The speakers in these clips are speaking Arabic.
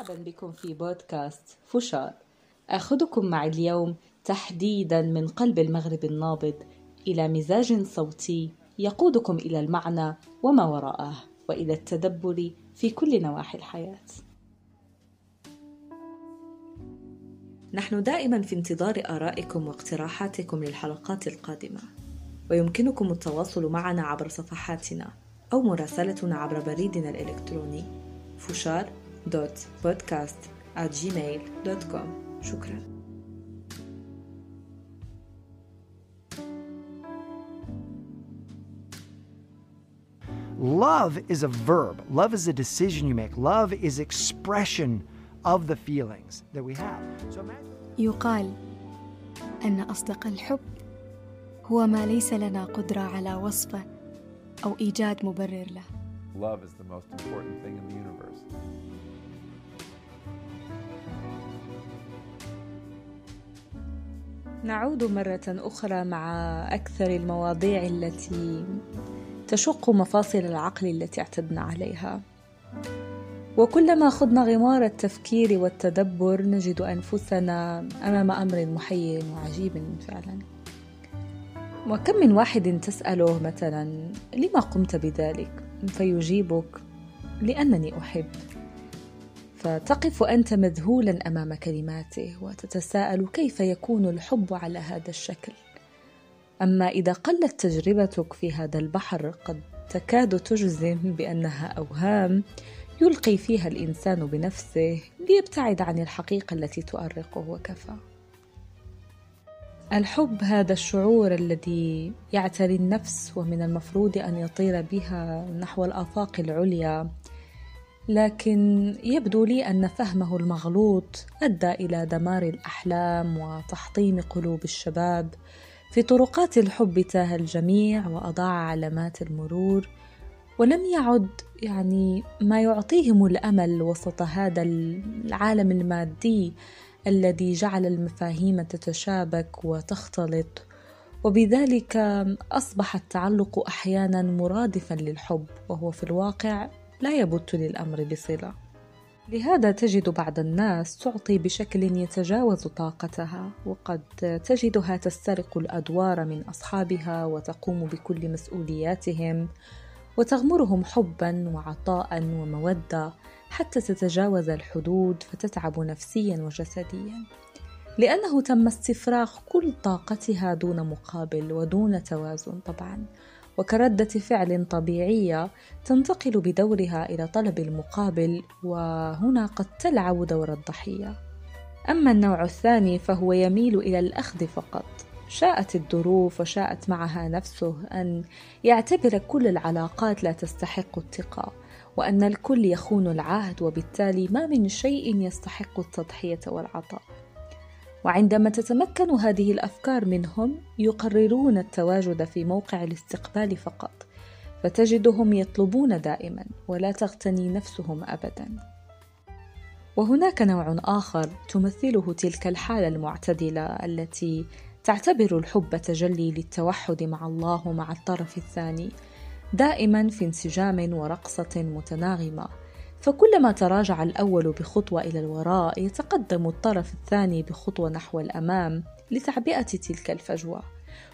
مرحبا بكم في بودكاست فشار. آخذكم معي اليوم تحديدا من قلب المغرب النابض إلى مزاج صوتي يقودكم إلى المعنى وما وراءه وإلى التدبر في كل نواحي الحياة. نحن دائما في انتظار آرائكم واقتراحاتكم للحلقات القادمة ويمكنكم التواصل معنا عبر صفحاتنا أو مراسلتنا عبر بريدنا الإلكتروني فشار دوت بودكاست شكرا Love is a verb. Love is a decision you make. Love is expression of the feelings that we have. So imagine يقال ان اصدق الحب هو ما ليس لنا قدره على وصفه أو ايجاد مبرر له Love is the most important thing in the universe. نعود مرة أخرى مع أكثر المواضيع التي تشق مفاصل العقل التي اعتدنا عليها. وكلما خضنا غمار التفكير والتدبر نجد أنفسنا أمام أمر محير وعجيب فعلا. وكم من واحد تسأله مثلا لما قمت بذلك؟ فيجيبك لأنني أحب. فتقف أنت مذهولا أمام كلماته وتتساءل كيف يكون الحب على هذا الشكل. أما إذا قلت تجربتك في هذا البحر قد تكاد تجزم بأنها أوهام يلقي فيها الإنسان بنفسه ليبتعد عن الحقيقة التي تؤرقه وكفى. الحب هذا الشعور الذي يعتري النفس ومن المفروض أن يطير بها نحو الآفاق العليا لكن يبدو لي أن فهمه المغلوط أدى إلى دمار الأحلام وتحطيم قلوب الشباب في طرقات الحب تاه الجميع وأضاع علامات المرور ولم يعد يعني ما يعطيهم الأمل وسط هذا العالم المادي الذي جعل المفاهيم تتشابك وتختلط وبذلك اصبح التعلق أحيانا مرادفا للحب وهو في الواقع لا يبت للأمر بصلة. لهذا تجد بعض الناس تعطي بشكل يتجاوز طاقتها وقد تجدها تسترق الأدوار من أصحابها وتقوم بكل مسؤولياتهم وتغمرهم حبا وعطاء ومودة حتى تتجاوز الحدود فتتعب نفسيا وجسديا. لأنه تم استفراغ كل طاقتها دون مقابل ودون توازن طبعا. وكردة فعل طبيعية تنتقل بدورها إلى طلب المقابل وهنا قد تلعب دور الضحية. أما النوع الثاني فهو يميل إلى الأخذ فقط. شاءت الظروف وشاءت معها نفسه أن يعتبر كل العلاقات لا تستحق الثقه وأن الكل يخون العهد وبالتالي ما من شيء يستحق التضحية والعطاء. وعندما تتمكن هذه الأفكار منهم يقررون التواجد في موقع الاستقبال فقط فتجدهم يطلبون دائما ولا تغتني نفسهم ابدا. وهناك نوع آخر تمثله تلك الحالة المعتدلة التي تعتبر الحب تجلي للتوحد مع الله ومع الطرف الثاني دائما في انسجام ورقصة متناغمة. فكلما تراجع الأول بخطوة إلى الوراء يتقدم الطرف الثاني بخطوة نحو الأمام لتعبئة تلك الفجوة.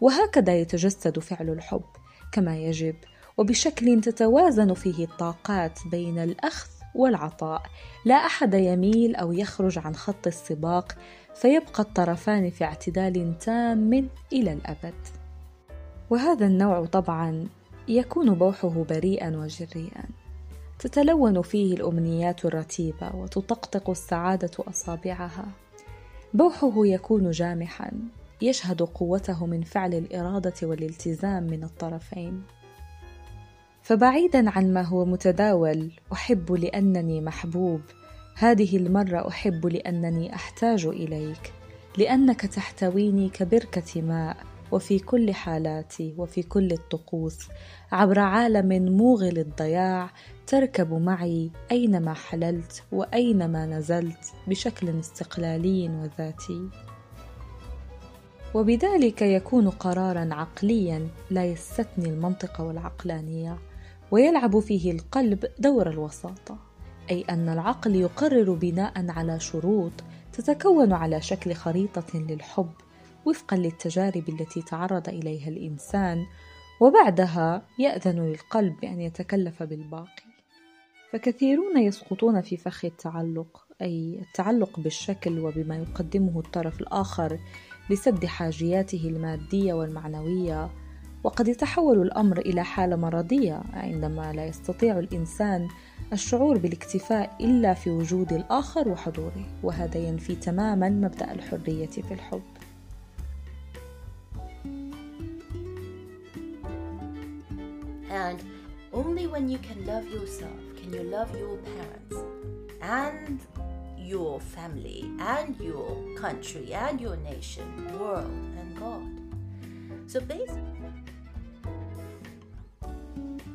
وهكذا يتجسد فعل الحب كما يجب وبشكل تتوازن فيه الطاقات بين الأخذ والعطاء. لا أحد يميل أو يخرج عن خط السباق فيبقى الطرفان في اعتدال تام إلى الأبد. وهذا النوع طبعا يكون بوحه بريئا وجريئا. تتلون فيه الأمنيات الرتيبة وتطقطق السعادة أصابعها. بوحه يكون جامحا يشهد قوته من فعل الإرادة والالتزام من الطرفين. فبعيدا عن ما هو متداول أحب لأنني محبوب. هذه المرة أحب لأنني أحتاج إليك لأنك تحتويني كبركة ماء. وفي كل حالاتي وفي كل الطقوس. عبر عالم موغل الضياع تركب معي أينما حللت وأينما نزلت بشكل استقلالي وذاتي. وبذلك يكون قرارا عقليا لا يستثني المنطق والعقلانية ويلعب فيه القلب دور الوساطة. أي أن العقل يقرر بناء على شروط تتكون على شكل خريطة للحب. وفقا للتجارب التي تعرض إليها الإنسان وبعدها يأذن للقلب بأن يتكلف بالباقي. فكثيرون يسقطون في فخ التعلق أي التعلق بالشكل وبما يقدمه الطرف الآخر لسد حاجياته المادية والمعنوية. وقد يتحول الأمر إلى حالة مرضية عندما لا يستطيع الإنسان الشعور بالاكتفاء إلا في وجود الآخر وحضوره. وهذا ينفي تماما مبدأ الحرية في الحب. Only when you can love yourself can you love your parents and your family and your country and your nation, world, and God. So basically,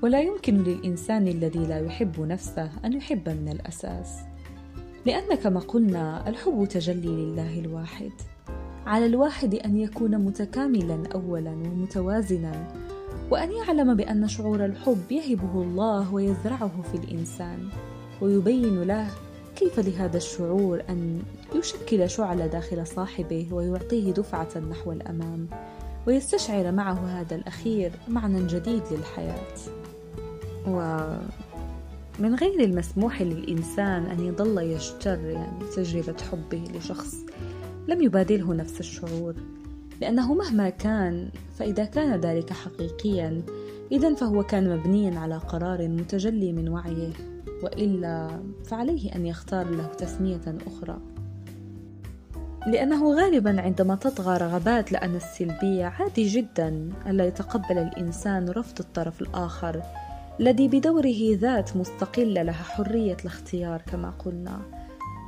ولا يمكن للإنسان الذي لا يحب نفسه أن يحب من الأساس لأن كما قلنا الحب تجلي لله الواحد على الواحد أن يكون متكاملا أولا ومتوازنا وأن يعلم بأن شعور الحب يهبه الله ويزرعه في الإنسان ويبين له كيف لهذا الشعور أن يشكل شعلة داخل صاحبه ويعطيه دفعة نحو الأمام ويستشعر معه هذا الأخير معنى جديد للحياة. ومن غير المسموح للإنسان أن يظل يجتر يعني تجربة حبه لشخص لم يبادله نفس الشعور. لأنه مهما كان فإذا كان ذلك حقيقيا إذا فهو كان مبنيا على قرار متجلي من وعيه وإلا فعليه أن يختار له تسمية أخرى. لأنه غالبا عندما تطغى رغبات لأن السلبية عادي جدا ألا يتقبل الإنسان رفض الطرف الآخر الذي بدوره ذات مستقلة لها حرية الاختيار كما قلنا.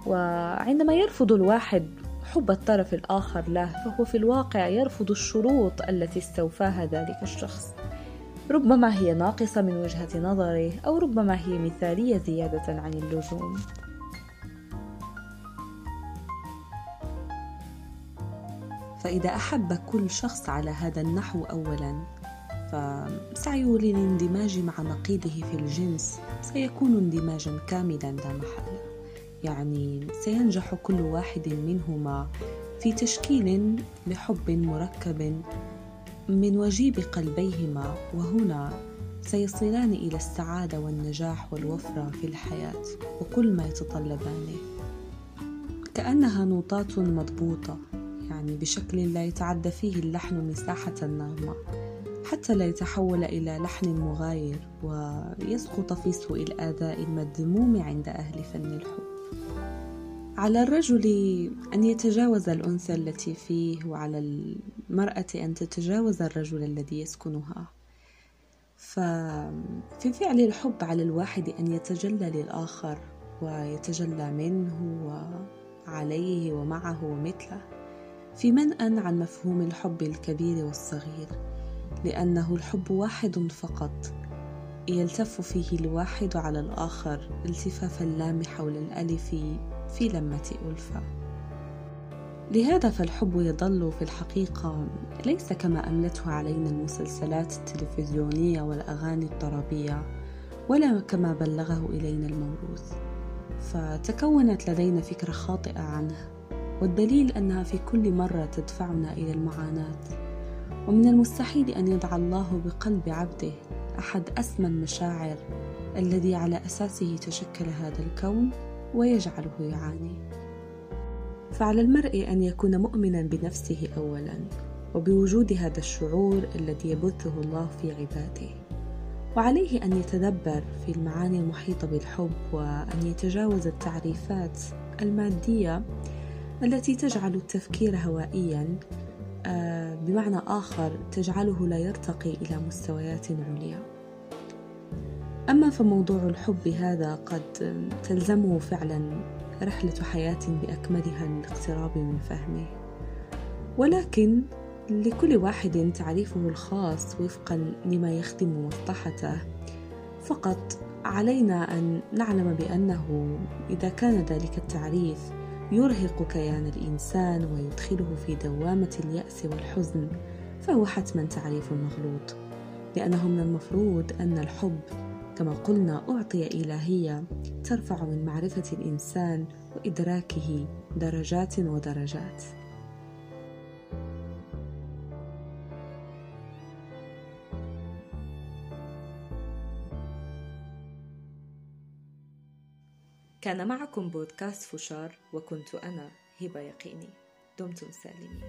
وعندما يرفض الواحد حب الطرف الآخر له فهو في الواقع يرفض الشروط التي استوفاها ذلك الشخص. ربما هي ناقصة من وجهة نظره أو ربما هي مثالية زيادة عن اللزوم. فإذا أحب كل شخص على هذا النحو أولا فسعيه للاندماج مع نقيضه في الجنس سيكون اندماجا كاملا لا محالة يعني سينجح كل واحد منهما في تشكيل لحب مركب من وجيب قلبيهما وهنا سيصلان إلى السعادة والنجاح والوفرة في الحياة وكل ما يتطلبانه كأنها نوطات مضبوطة يعني بشكل لا يتعدى فيه اللحن مساحة النغمة حتى لا يتحول إلى لحن مغاير ويسقط في سوء الآداء المذموم عند أهل فن الحب. على الرجل أن يتجاوز الأنثى التي فيه وعلى المرأة أن تتجاوز الرجل الذي يسكنها. ففي فعل الحب على الواحد أن يتجلى للآخر ويتجلى منه وعليه ومعه ومثله. في منأى عن مفهوم الحب الكبير والصغير لأنه الحب واحد فقط يلتف فيه الواحد على الآخر التفاف اللام حول الألف في لمة ألفة. لهذا فالحب يظل في الحقيقة ليس كما أملته علينا المسلسلات التلفزيونية والأغاني الطربية ولا كما بلغه إلينا الموروث. فتكونت لدينا فكرة خاطئة عنه والدليل أنها في كل مرة تدفعنا إلى المعاناة. ومن المستحيل أن يضع الله بقلب عبده أحد أسمى المشاعر الذي على أساسه تشكل هذا الكون. ويجعله يعاني. فعلى المرء أن يكون مؤمنا بنفسه اولا وبوجود هذا الشعور الذي يبثه الله في عباده. وعليه أن يتدبر في المعاني المحيطة بالحب وأن يتجاوز التعريفات المادية التي تجعل التفكير هوائيا آه، بمعنى آخر تجعله لا يرتقي إلى مستويات عليا. أما فموضوع الحب هذا قد تلزمه فعلا رحلة حياة بأكملها للاقتراب من فهمه. ولكن لكل واحد تعريفه الخاص وفقا لما يخدم مصلحته فقط علينا أن نعلم بأنه إذا كان ذلك التعريف يرهق كيان الإنسان ويدخله في دوامة اليأس والحزن فهو حتما تعريف مغلوط لأنه من المفروض أن الحب كما قلنا أعطي إلهية ترفع من معرفة الإنسان وإدراكه درجات ودرجات. كان معكم بودكاست فشار وكنت أنا هبة يقيني. دمتم سالمين.